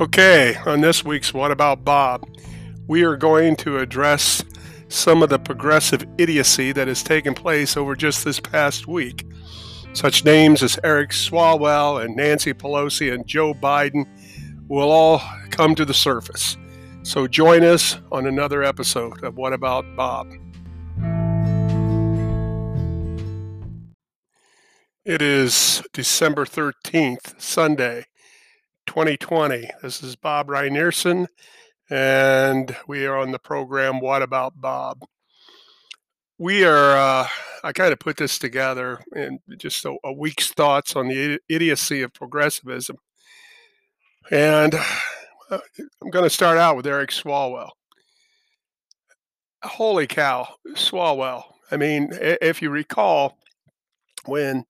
Okay, on this week's What About Bob, we are going to address some of the progressive idiocy that has taken place over just this past week. Such names as Eric Swalwell and Nancy Pelosi and Joe Biden will all come to the surface. So join us on another episode of What About Bob. It is December 13th, Sunday. 2020. This is Bob Reinerson, and we are on the program What About Bob? We are, uh, I kind of put this together in just a, a week's thoughts on the idiocy of progressivism. And uh, I'm going to start out with Eric Swalwell. Holy cow, Swalwell. I mean, if you recall, when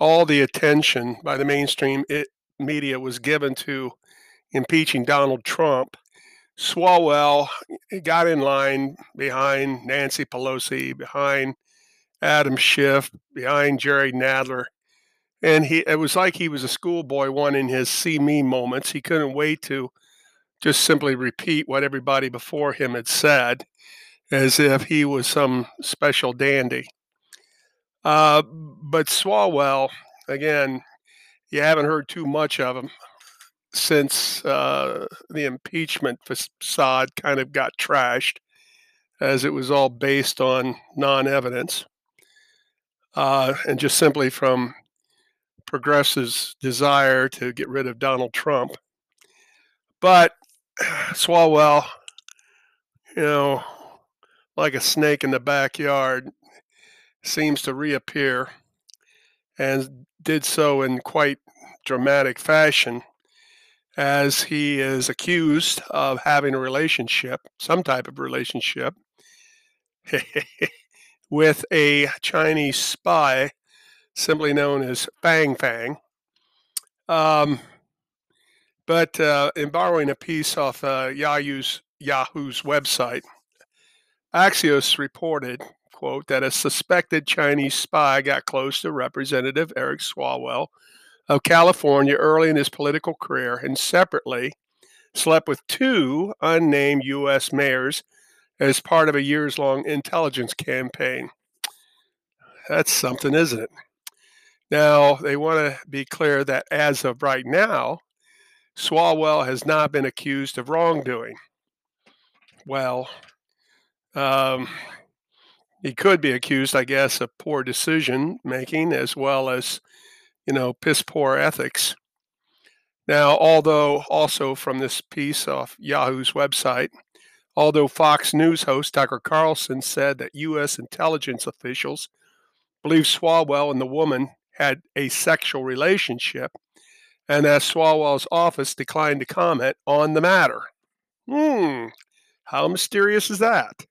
all the attention by the mainstream it, media was given to impeaching Donald Trump, Swalwell got in line behind Nancy Pelosi, behind Adam Schiff, behind Jerry Nadler. And he it was like he was a schoolboy wanting his see me moments. He couldn't wait to just simply repeat what everybody before him had said as if he was some special dandy. Uh, but Swalwell, again, you haven't heard too much of him since uh, the impeachment facade kind of got trashed, as it was all based on non evidence uh, and just simply from progressives' desire to get rid of Donald Trump. But Swalwell, you know, like a snake in the backyard, seems to reappear and did so in quite dramatic fashion as he is accused of having a relationship, some type of relationship, with a Chinese spy, simply known as Fang Fang. Um, but uh, in borrowing a piece off uh, Yahoo's, Yahoo's website, Axios reported quote, that a suspected Chinese spy got close to Representative Eric Swalwell of California early in his political career and separately slept with two unnamed U.S. mayors as part of a years long intelligence campaign. That's something, isn't it? Now, they want to be clear that as of right now, Swalwell has not been accused of wrongdoing. Well, um, he could be accused, I guess, of poor decision making as well as, you know, piss poor ethics. Now, although also from this piece off Yahoo's website, although Fox News host Tucker Carlson said that U.S. intelligence officials believe Swalwell and the woman had a sexual relationship, and that Swalwell's office declined to comment on the matter. Hmm, how mysterious is that?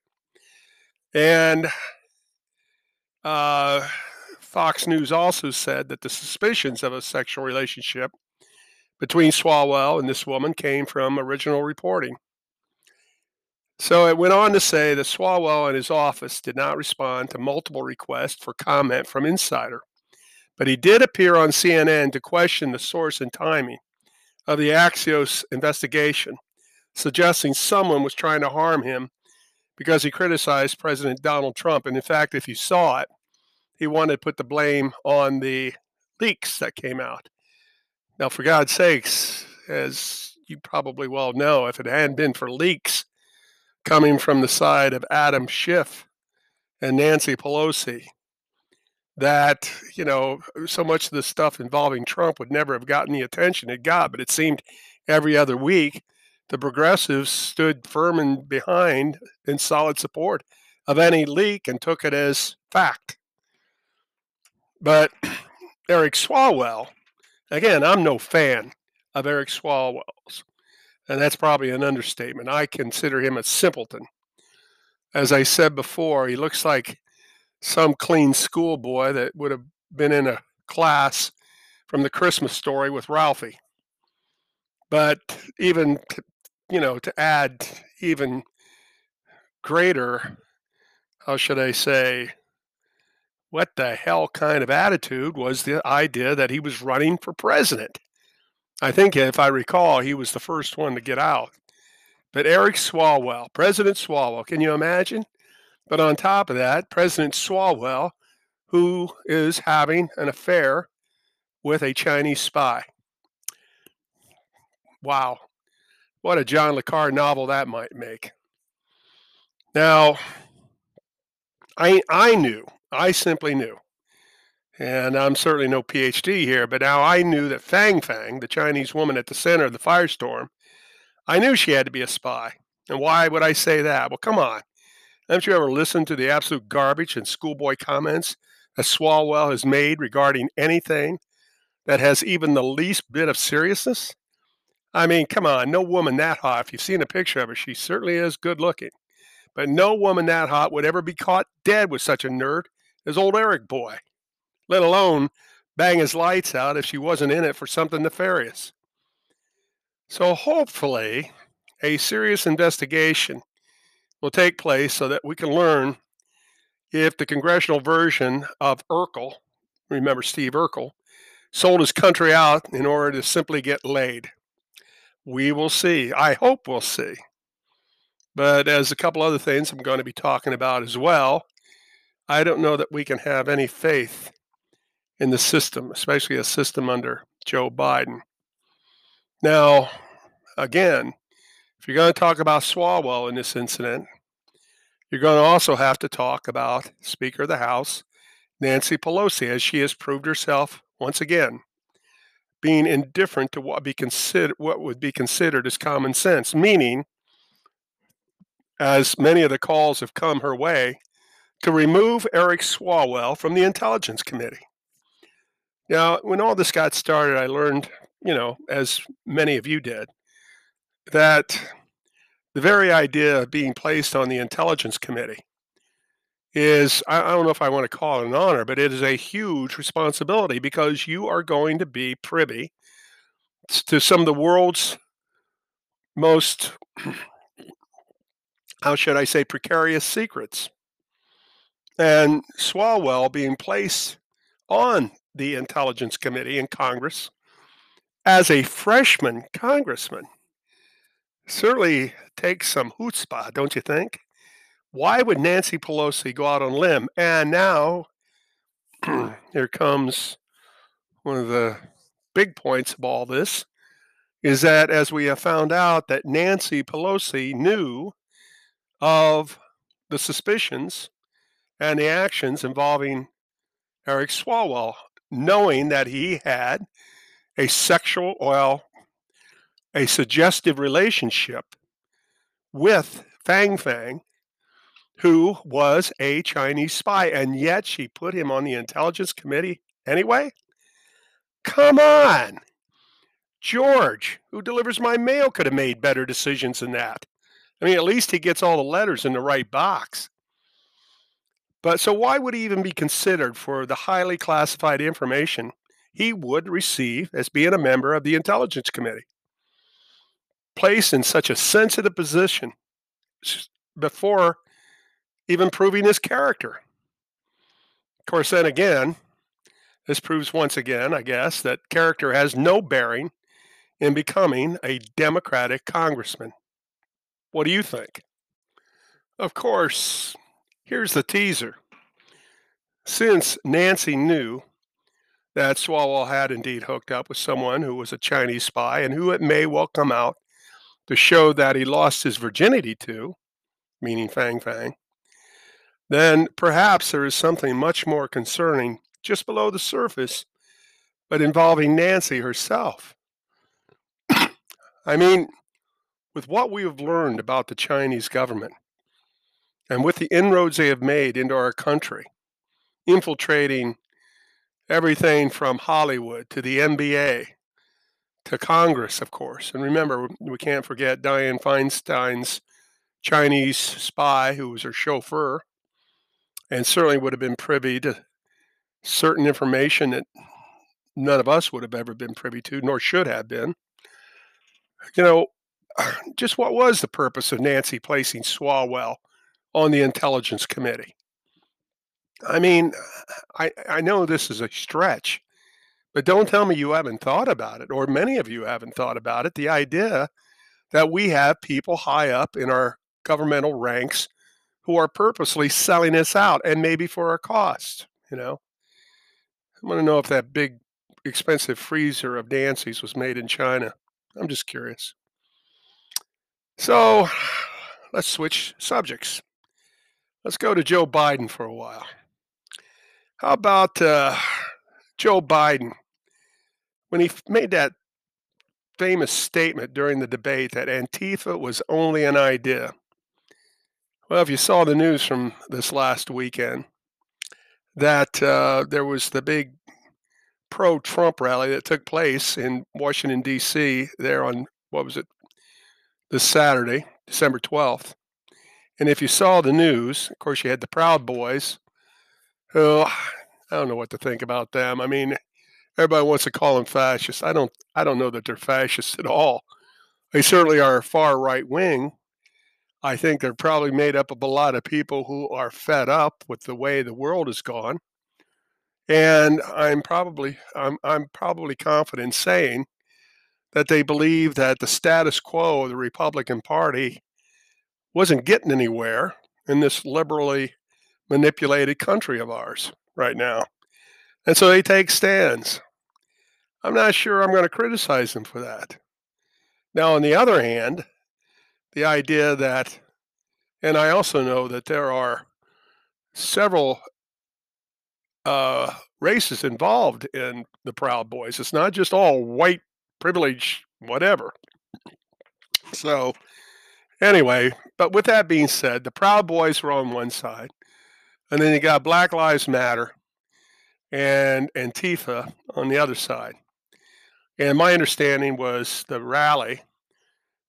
And uh, Fox News also said that the suspicions of a sexual relationship between Swalwell and this woman came from original reporting. So it went on to say that Swalwell and his office did not respond to multiple requests for comment from Insider, but he did appear on CNN to question the source and timing of the Axios investigation, suggesting someone was trying to harm him because he criticized President Donald Trump. And in fact, if you saw it, he wanted to put the blame on the leaks that came out. Now, for God's sakes, as you probably well know, if it hadn't been for leaks coming from the side of Adam Schiff and Nancy Pelosi, that, you know, so much of the stuff involving Trump would never have gotten the attention it got. But it seemed every other week the progressives stood firm and behind in solid support of any leak and took it as fact. But Eric Swalwell, again, I'm no fan of Eric Swalwell's, and that's probably an understatement. I consider him a simpleton. As I said before, he looks like some clean schoolboy that would have been in a class from the Christmas story with Ralphie. But even you know, to add even greater, how should I say, what the hell kind of attitude was the idea that he was running for president. I think, if I recall, he was the first one to get out. But Eric Swalwell, President Swalwell, can you imagine? But on top of that, President Swalwell, who is having an affair with a Chinese spy. Wow. What a John Le Carre novel that might make. Now, I, I knew, I simply knew, and I'm certainly no PhD here, but now I knew that Fang Fang, the Chinese woman at the center of the firestorm, I knew she had to be a spy. And why would I say that? Well, come on. Haven't you ever listened to the absolute garbage and schoolboy comments that Swalwell has made regarding anything that has even the least bit of seriousness? I mean, come on, no woman that hot. If you've seen a picture of her, she certainly is good looking. But no woman that hot would ever be caught dead with such a nerd as old Eric Boy, let alone bang his lights out if she wasn't in it for something nefarious. So hopefully, a serious investigation will take place so that we can learn if the congressional version of Urkel, remember Steve Urkel, sold his country out in order to simply get laid. We will see. I hope we'll see. But as a couple other things I'm going to be talking about as well, I don't know that we can have any faith in the system, especially a system under Joe Biden. Now, again, if you're going to talk about Swalwell in this incident, you're going to also have to talk about Speaker of the House, Nancy Pelosi, as she has proved herself once again being indifferent to what be consider what would be considered as common sense, meaning, as many of the calls have come her way, to remove Eric Swalwell from the Intelligence Committee. Now, when all this got started, I learned, you know, as many of you did, that the very idea of being placed on the Intelligence Committee is I, I don't know if I want to call it an honor, but it is a huge responsibility because you are going to be privy to some of the world's most, how should I say, precarious secrets. And Swalwell being placed on the Intelligence Committee in Congress as a freshman congressman certainly takes some chutzpah, don't you think? Why would Nancy Pelosi go out on limb? And now here comes one of the big points of all this is that as we have found out that Nancy Pelosi knew of the suspicions and the actions involving Eric Swalwell, knowing that he had a sexual, well, a suggestive relationship with Fang Fang, who was a Chinese spy, and yet she put him on the intelligence committee anyway? Come on. George, who delivers my mail, could have made better decisions than that. I mean, at least he gets all the letters in the right box. But so, why would he even be considered for the highly classified information he would receive as being a member of the Intelligence Committee? Placed in such a sensitive position before even proving his character. Of course, then again, this proves once again, I guess, that character has no bearing in becoming a Democratic congressman. What do you think? Of course, here's the teaser. Since Nancy knew that Swalwell had indeed hooked up with someone who was a Chinese spy and who it may well come out to show that he lost his virginity to, meaning Fang Fang, then perhaps there is something much more concerning just below the surface, but involving Nancy herself. I mean, with what we have learned about the Chinese government and with the inroads they have made into our country, infiltrating everything from Hollywood to the NBA to Congress, of course. And remember, we can't forget Dianne Feinstein's Chinese spy who was her chauffeur and certainly would have been privy to certain information that none of us would have ever been privy to, nor should have been. You know, just what was the purpose of Nancy placing Swalwell on the Intelligence Committee? I mean, I, I know this is a stretch, But don't tell me you haven't thought about it, or many of you haven't thought about it. The idea that we have people high up in our governmental ranks who are purposely selling us out and maybe for a cost, you know. I want to know if that big expensive freezer of Nancy's was made in China. I'm just curious. So let's switch subjects. Let's go to Joe Biden for a while. How about uh, Joe Biden when he made that famous statement during the debate that Antifa was only an idea? Well, if you saw the news from this last weekend, that uh, there was the big pro Trump rally that took place in Washington, D.C., there on, what was it, this Saturday, December 12th. And if you saw the news, of course, you had the Proud Boys, who I don't know what to think about them. I mean, everybody wants to call them fascists. I don't. I don't know that they're fascists at all. They certainly are far right wing. I think they're probably made up of a lot of people who are fed up with the way the world has gone and I'm probably I'm, I'm probably confident saying that they believe that the status quo of the Republican Party wasn't getting anywhere in this liberally manipulated country of ours right now. And so they take stands. I'm not sure I'm going to criticize them for that. Now, on the other hand, the idea that, and I also know that there are several uh, races involved in the Proud Boys. It's not just all white privilege, whatever. So, anyway, but with that being said, the Proud Boys were on one side, and then you got Black Lives Matter and Antifa on the other side. And my understanding was the rally,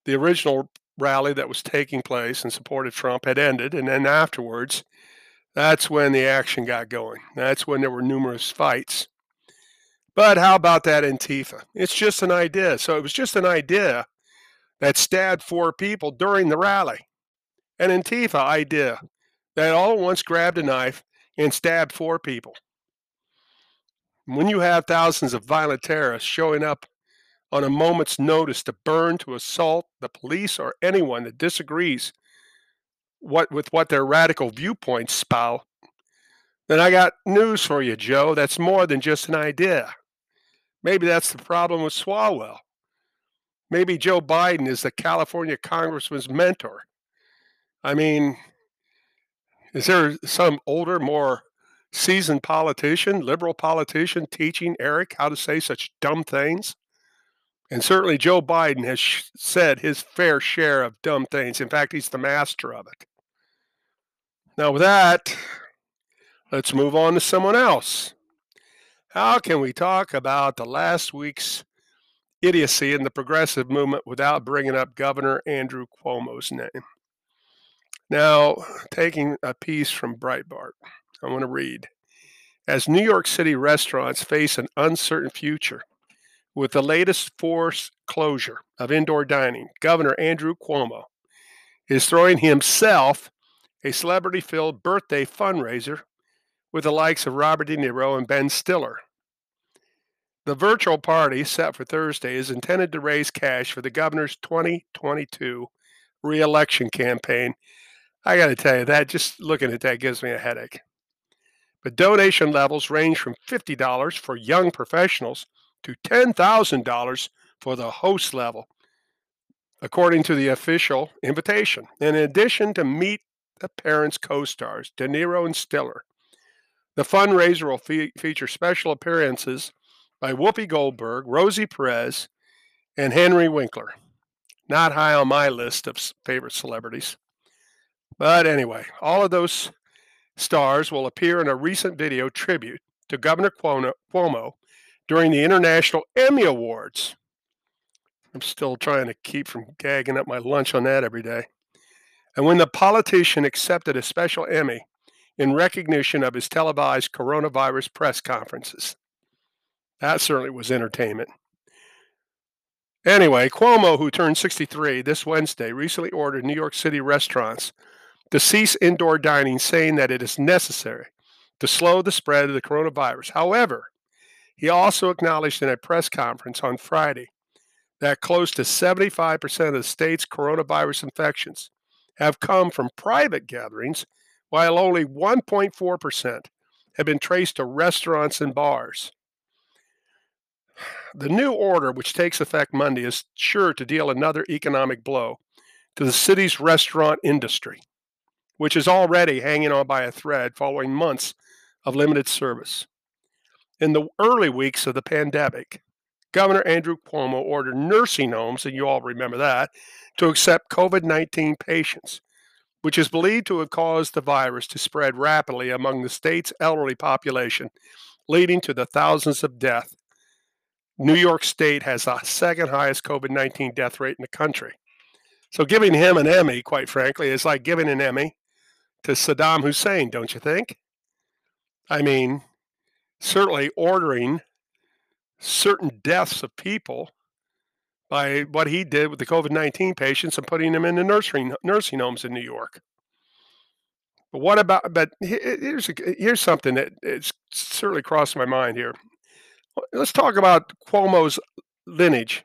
the original rally that was taking place in support of Trump had ended, and then afterwards, that's when the action got going. That's when there were numerous fights. But how about that Antifa? It's just an idea. So it was just an idea that stabbed four people during the rally. An Antifa idea that all at once grabbed a knife and stabbed four people. When you have thousands of violent terrorists showing up on a moment's notice to burn, to assault the police or anyone that disagrees what with what their radical viewpoints spout, then I got news for you, Joe. That's more than just an idea. Maybe that's the problem with Swalwell. Maybe Joe Biden is the California congressman's mentor. I mean, is there some older, more seasoned politician, liberal politician, teaching Eric how to say such dumb things? And certainly Joe Biden has said his fair share of dumb things. In fact, he's the master of it. Now, with that, let's move on to someone else. How can we talk about the last week's idiocy in the progressive movement without bringing up Governor Andrew Cuomo's name? Now, taking a piece from Breitbart, I want to read. As New York City restaurants face an uncertain future with the latest forced closure of indoor dining, Governor Andrew Cuomo is throwing himself a celebrity filled birthday fundraiser with the likes of Robert De Niro and Ben Stiller. The virtual party set for Thursday is intended to raise cash for the governor's 2022 reelection campaign. I got to tell you, that just looking at that gives me a headache. But donation levels range from $50 for young professionals to $10,000 for the host level, according to the official invitation. In addition to meet the parents' co stars, De Niro and Stiller. The fundraiser will fe- feature special appearances by Whoopi Goldberg, Rosie Perez, and Henry Winkler. Not high on my list of favorite celebrities. But anyway, all of those stars will appear in a recent video tribute to Governor Cuomo during the International Emmy Awards. I'm still trying to keep from gagging up my lunch on that every day and when the politician accepted a special Emmy in recognition of his televised coronavirus press conferences. That certainly was entertainment. Anyway, Cuomo, who turned 63 this Wednesday, recently ordered New York City restaurants to cease indoor dining, saying that it is necessary to slow the spread of the coronavirus. However, He also acknowledged in a press conference on Friday that close to 75% of the state's coronavirus infections have come from private gatherings, while only 1.4% have been traced to restaurants and bars. The new order, which takes effect Monday, is sure to deal another economic blow to the city's restaurant industry, which is already hanging on by a thread following months of limited service. In the early weeks of the pandemic, Governor Andrew Cuomo ordered nursing homes, and you all remember that, to accept COVID 19 patients, which is believed to have caused the virus to spread rapidly among the state's elderly population, leading to the thousands of deaths. New York State has the second highest COVID 19 death rate in the country. So giving him an Emmy, quite frankly, is like giving an Emmy to Saddam Hussein, don't you think? I mean, certainly ordering certain deaths of people by what he did with the COVID 19 patients and putting them in the nursing, nursing homes in New York. But what about, but here's, a, here's something that it's certainly crossed my mind here. Let's talk about Cuomo's lineage,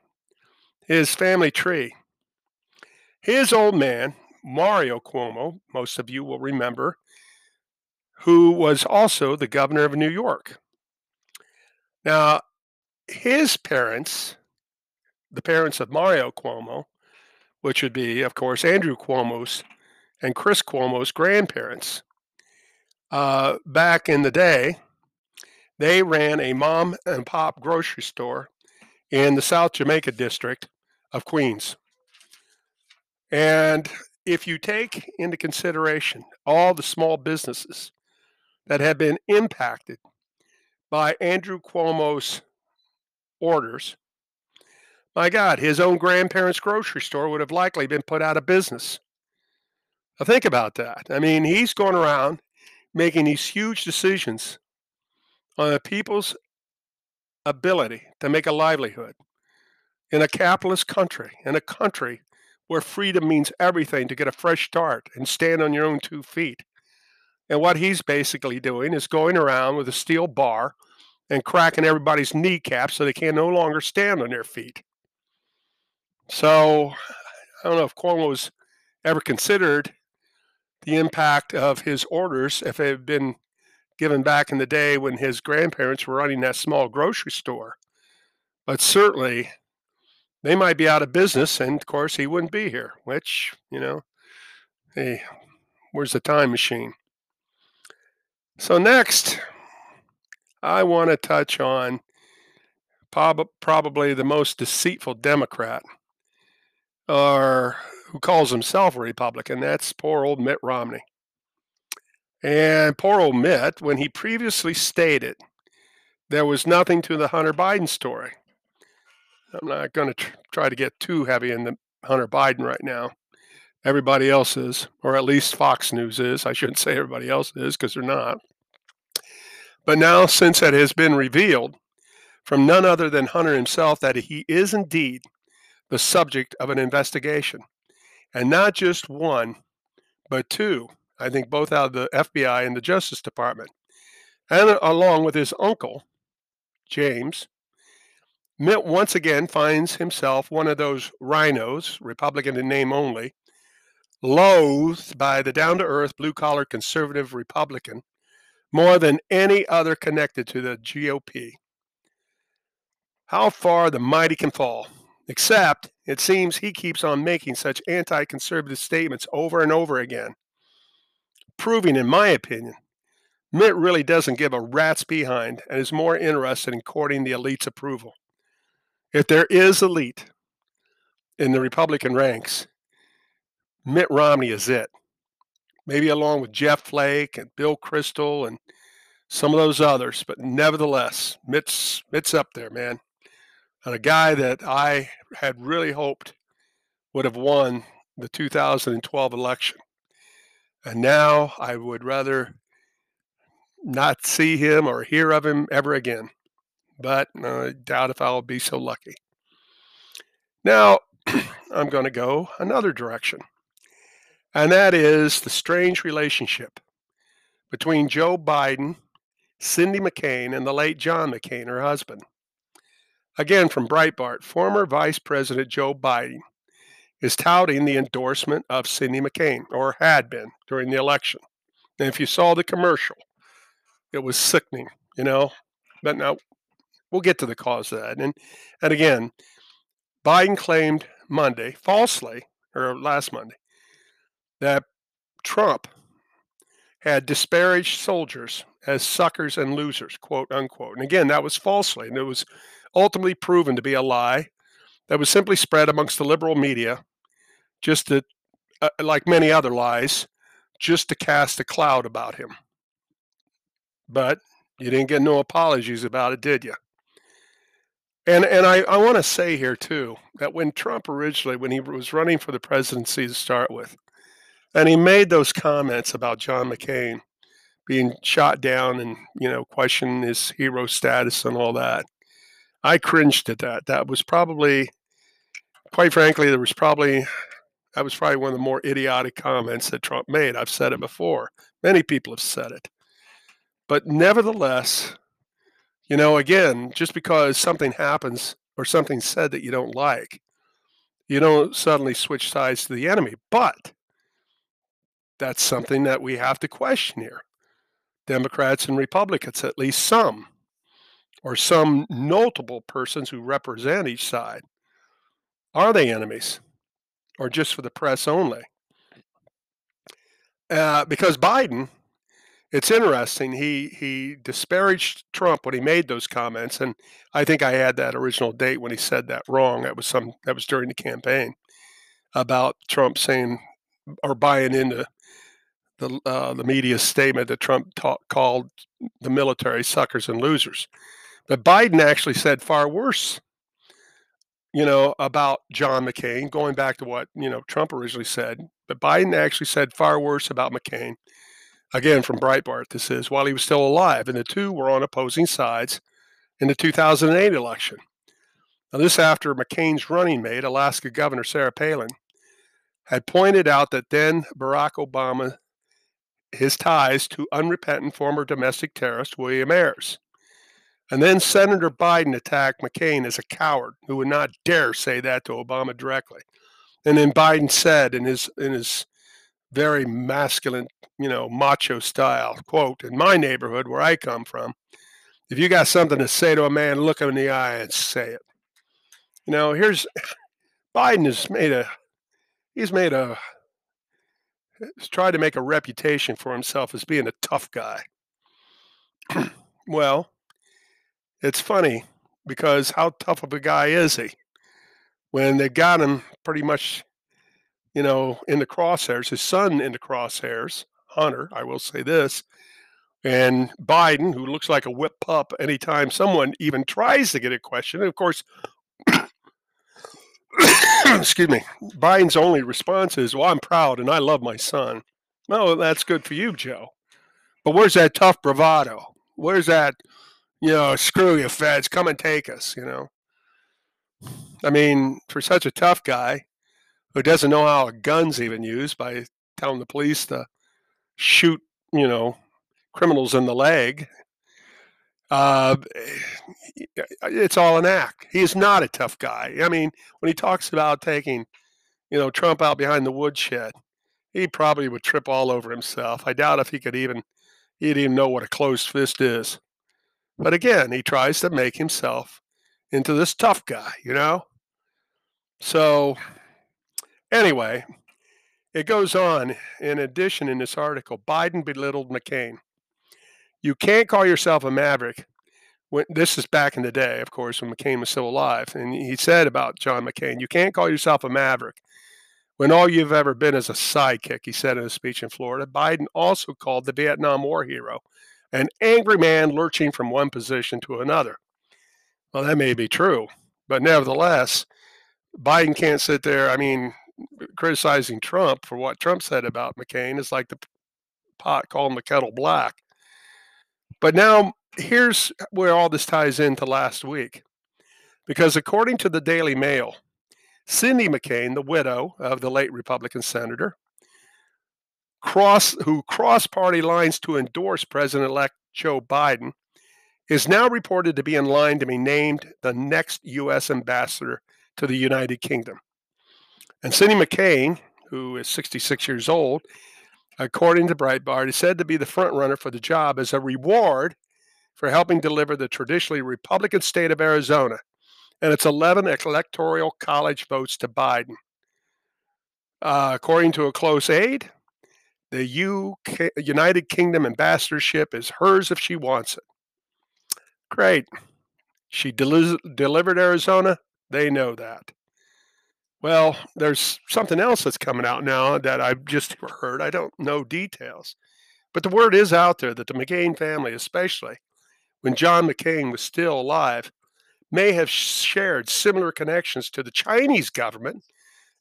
his family tree. His old man, Mario Cuomo, most of you will remember, who was also the governor of New York. Now, his parents, the parents of Mario Cuomo, which would be, of course, Andrew Cuomo's and Chris Cuomo's grandparents, uh, back in the day, they ran a mom and pop grocery store in the South Jamaica district of Queens. And if you take into consideration all the small businesses that have been impacted by Andrew Cuomo's orders, my God, his own grandparents' grocery store would have likely been put out of business. Now think about that. I mean, he's going around making these huge decisions on the people's ability to make a livelihood in a capitalist country, in a country where freedom means everything to get a fresh start and stand on your own two feet. And what he's basically doing is going around with a steel bar and cracking everybody's kneecaps so they can no longer stand on their feet. So I don't know if Cuomo's ever considered the impact of his orders if it had been given back in the day when his grandparents were running that small grocery store. But certainly they might be out of business, and of course he wouldn't be here. Which you know, hey, where's the time machine? So next, I want to touch on prob- probably the most deceitful Democrat, or who calls himself a Republican. That's poor old Mitt Romney. And poor old Mitt, when he previously stated there was nothing to the Hunter Biden story, I'm not going to tr- try to get too heavy in the Hunter Biden right now. Everybody else is, or at least Fox News is. I shouldn't say everybody else is because they're not. But now, since it has been revealed from none other than Hunter himself that he is indeed the subject of an investigation, and not just one, but two, I think both out of the FBI and the Justice Department, and along with his uncle, James, Mitt once again finds himself one of those RINOs, Republican in name only, loathed by the down to earth, blue collar conservative Republican more than any other connected to the GOP. How far the mighty can fall, except it seems he keeps on making such anti conservative statements over and over again, proving, in my opinion, Mitt really doesn't give a rat's behind and is more interested in courting the elite's approval. If there is elite in the Republican ranks, Mitt Romney is it. Maybe along with Jeff Flake and Bill Kristol and some of those others, but nevertheless, Mitt's Mitt's up there, man. And a guy that I had really hoped would have won the 2012 election. And now I would rather not see him or hear of him ever again but I doubt if I'll be so lucky. Now, I'm going to go another direction, and that is the strange relationship between Joe Biden Cindy McCain and the late John McCain, her husband. Again, from Breitbart, former Vice President Joe Biden is touting the endorsement of Cindy McCain, or had been during the election. And if you saw the commercial, it was sickening, you know. But now we'll get to the cause of that. And and again, Biden claimed Monday, falsely, or last Monday, that Trump had disparaged soldiers as suckers and losers, quote unquote. And again, that was falsely, and it was ultimately proven to be a lie that was simply spread amongst the liberal media, just to, uh, like many other lies, just to cast a cloud about him. But you didn't get no apologies about it, did you? And and I, I want to say here too that when Trump originally, when he was running for the presidency to start with, and he made those comments about John McCain being shot down and you know questioning his hero status and all that, I cringed at that. That was probably, quite frankly, there was probably that was probably one of the more idiotic comments that Trump made. I've said it before. Many people have said it. But nevertheless, you know, again, just because something happens or something said that you don't like, you don't suddenly switch sides to the enemy. But that's something that we have to question here. Democrats and Republicans, at least some, or some notable persons who represent each side, are they enemies or just for the press only? Uh, because Biden it's interesting. He he disparaged Trump when he made those comments, and I think I had that original date when he said that wrong. That was some that was during the campaign about Trump saying or buying into the uh, the media statement that Trump ta- called the military suckers and losers. But Biden actually said far worse, you know, about John McCain, going back to what you know Trump originally said. But Biden actually said far worse about McCain Again, from Breitbart, this is while he was still alive, and the two were on opposing sides in the 2008 election. Now, this after McCain's running mate, Alaska Governor Sarah Palin, had pointed out that then Barack Obama, his ties to unrepentant former domestic terrorist William Ayers. And then Senator Biden attacked McCain as a coward who would not dare say that to Obama directly. And then Biden said in his in his very masculine, you know, macho style. Quote, in my neighborhood where I come from, if you got something to say to a man, look him in the eye and say it. You know, here's Biden has made a he's made a he's tried to make a reputation for himself as being a tough guy. well, it's funny because how tough of a guy is he? When they got him pretty much you know, in the crosshairs, his son in the crosshairs, Hunter, I will say this, and Biden, who looks like a whip pup anytime someone even tries to get a question. And of course, excuse me, Biden's only response is, Well, I'm proud and I love my son. No, that's good for you, Joe. But where's that tough bravado? Where's that, you know, screw you, feds, come and take us, you know? I mean, for such a tough guy, who doesn't know how a gun's even used by telling the police to shoot, you know, criminals in the leg. Uh, it's all an act. He is not a tough guy. I mean, when he talks about taking, you know, Trump out behind the woodshed, he probably would trip all over himself. I doubt if he could even he'd even know what a closed fist is. But again, he tries to make himself into this tough guy, you know? So Anyway, it goes on. In addition, in this article, Biden belittled McCain. You can't call yourself a maverick. When, this is back in the day, of course, when McCain was still alive. And he said about John McCain, you can't call yourself a maverick when all you've ever been is a sidekick, he said in a speech in Florida. Biden also called the Vietnam War hero an angry man lurching from one position to another. Well, that may be true, but nevertheless, Biden can't sit there. I mean, criticizing Trump for what Trump said about McCain is like the pot calling the kettle black. But now here's where all this ties into last week. Because according to the Daily Mail, Cindy McCain, the widow of the late Republican senator, cross who crossed party lines to endorse President-elect Joe Biden, is now reported to be in line to be named the next U.S. ambassador to the United Kingdom. And Cindy McCain, who is 66 years old, according to Breitbart, is said to be the front runner for the job as a reward for helping deliver the traditionally Republican state of Arizona and its 11 electoral college votes to Biden. Uh, according to a close aide, the UK, United Kingdom ambassadorship is hers if she wants it. Great. She del- delivered Arizona. They know that. Well, there's something else that's coming out now that I've just heard. I don't know details. But the word is out there that the McCain family, especially when John McCain was still alive, may have shared similar connections to the Chinese government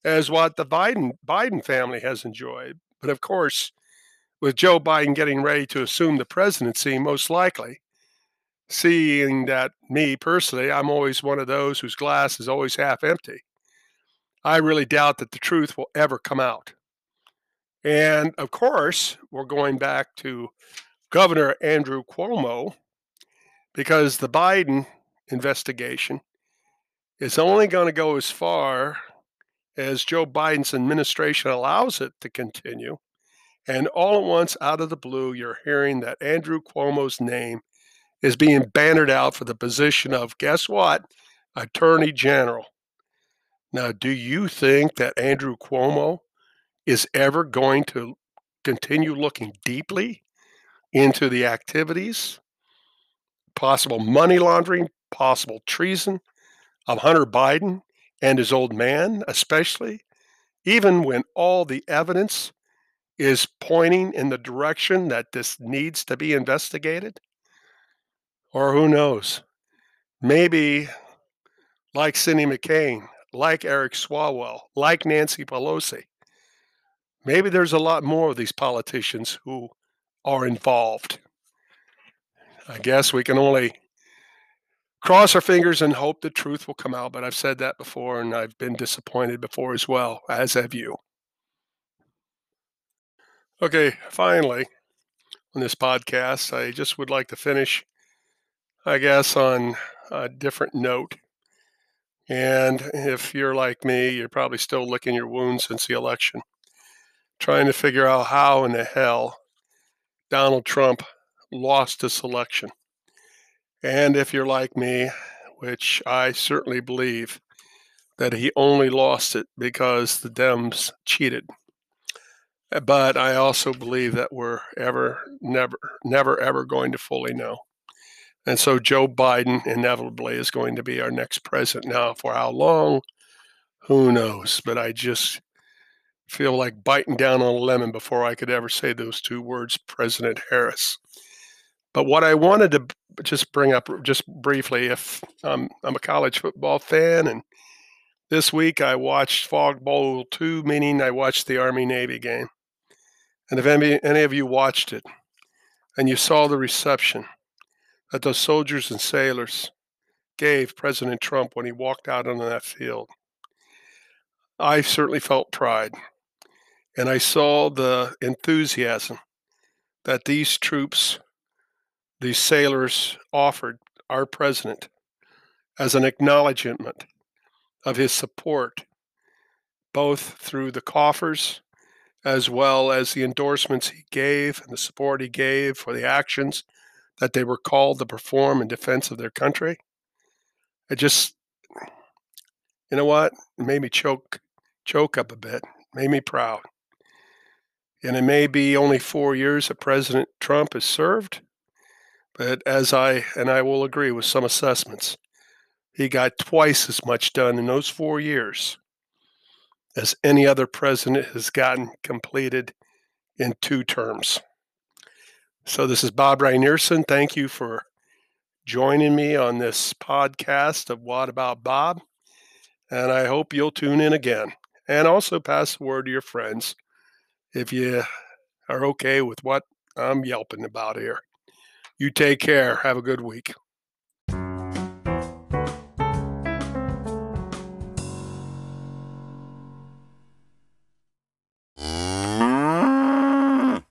as what the Biden Biden family has enjoyed. But of course, with Joe Biden getting ready to assume the presidency, most likely, seeing that me personally, I'm always one of those whose glass is always half empty. I really doubt that the truth will ever come out. And of course, we're going back to Governor Andrew Cuomo because the Biden investigation is only going to go as far as Joe Biden's administration allows it to continue. And all at once, out of the blue, you're hearing that Andrew Cuomo's name is being bannered out for the position of, guess what? Attorney General. Now, do you think that Andrew Cuomo is ever going to continue looking deeply into the activities, possible money laundering, possible treason of Hunter Biden and his old man, especially, even when all the evidence is pointing in the direction that this needs to be investigated? Or who knows? Maybe like Cindy McCain, like Eric Swalwell, like Nancy Pelosi. Maybe there's a lot more of these politicians who are involved. I guess we can only cross our fingers and hope the truth will come out. But I've said that before and I've been disappointed before as well, as have you. Okay, finally, on this podcast, I just would like to finish, I guess, on a different note. And if you're like me, you're probably still licking your wounds since the election, trying to figure out how in the hell Donald Trump lost this election. And if you're like me, which I certainly believe, that he only lost it because the Dems cheated. But I also believe that we're ever, never, never, ever going to fully know. And so Joe Biden inevitably is going to be our next president. Now, for how long, who knows? But I just feel like biting down on a lemon before I could ever say those two words, President Harris. But what I wanted to just bring up just briefly, if um, I'm a college football fan, and this week I watched Fog Bowl 2, meaning I watched the Army Navy game. And if any, any of you watched it and you saw the reception that those soldiers and sailors gave President Trump when he walked out on that field, I certainly felt pride. And I saw the enthusiasm that these troops these sailors offered our president as an acknowledgement of his support, both through the coffers as well as the endorsements he gave and the support he gave for the actions that they were called to perform in defense of their country. It just, you know what? It made me choke, choke up a bit, made me proud. And it may be only four years that President Trump has served, but as I, and I will agree with some assessments, he got twice as much done in those four years as any other president has gotten completed in two terms. So this is Bob Reinierson. Thank you for joining me on this podcast of What About Bob. And I hope you'll tune in again. And also pass the word to your friends if you are okay with what I'm yelping about here. You take care. Have a good week.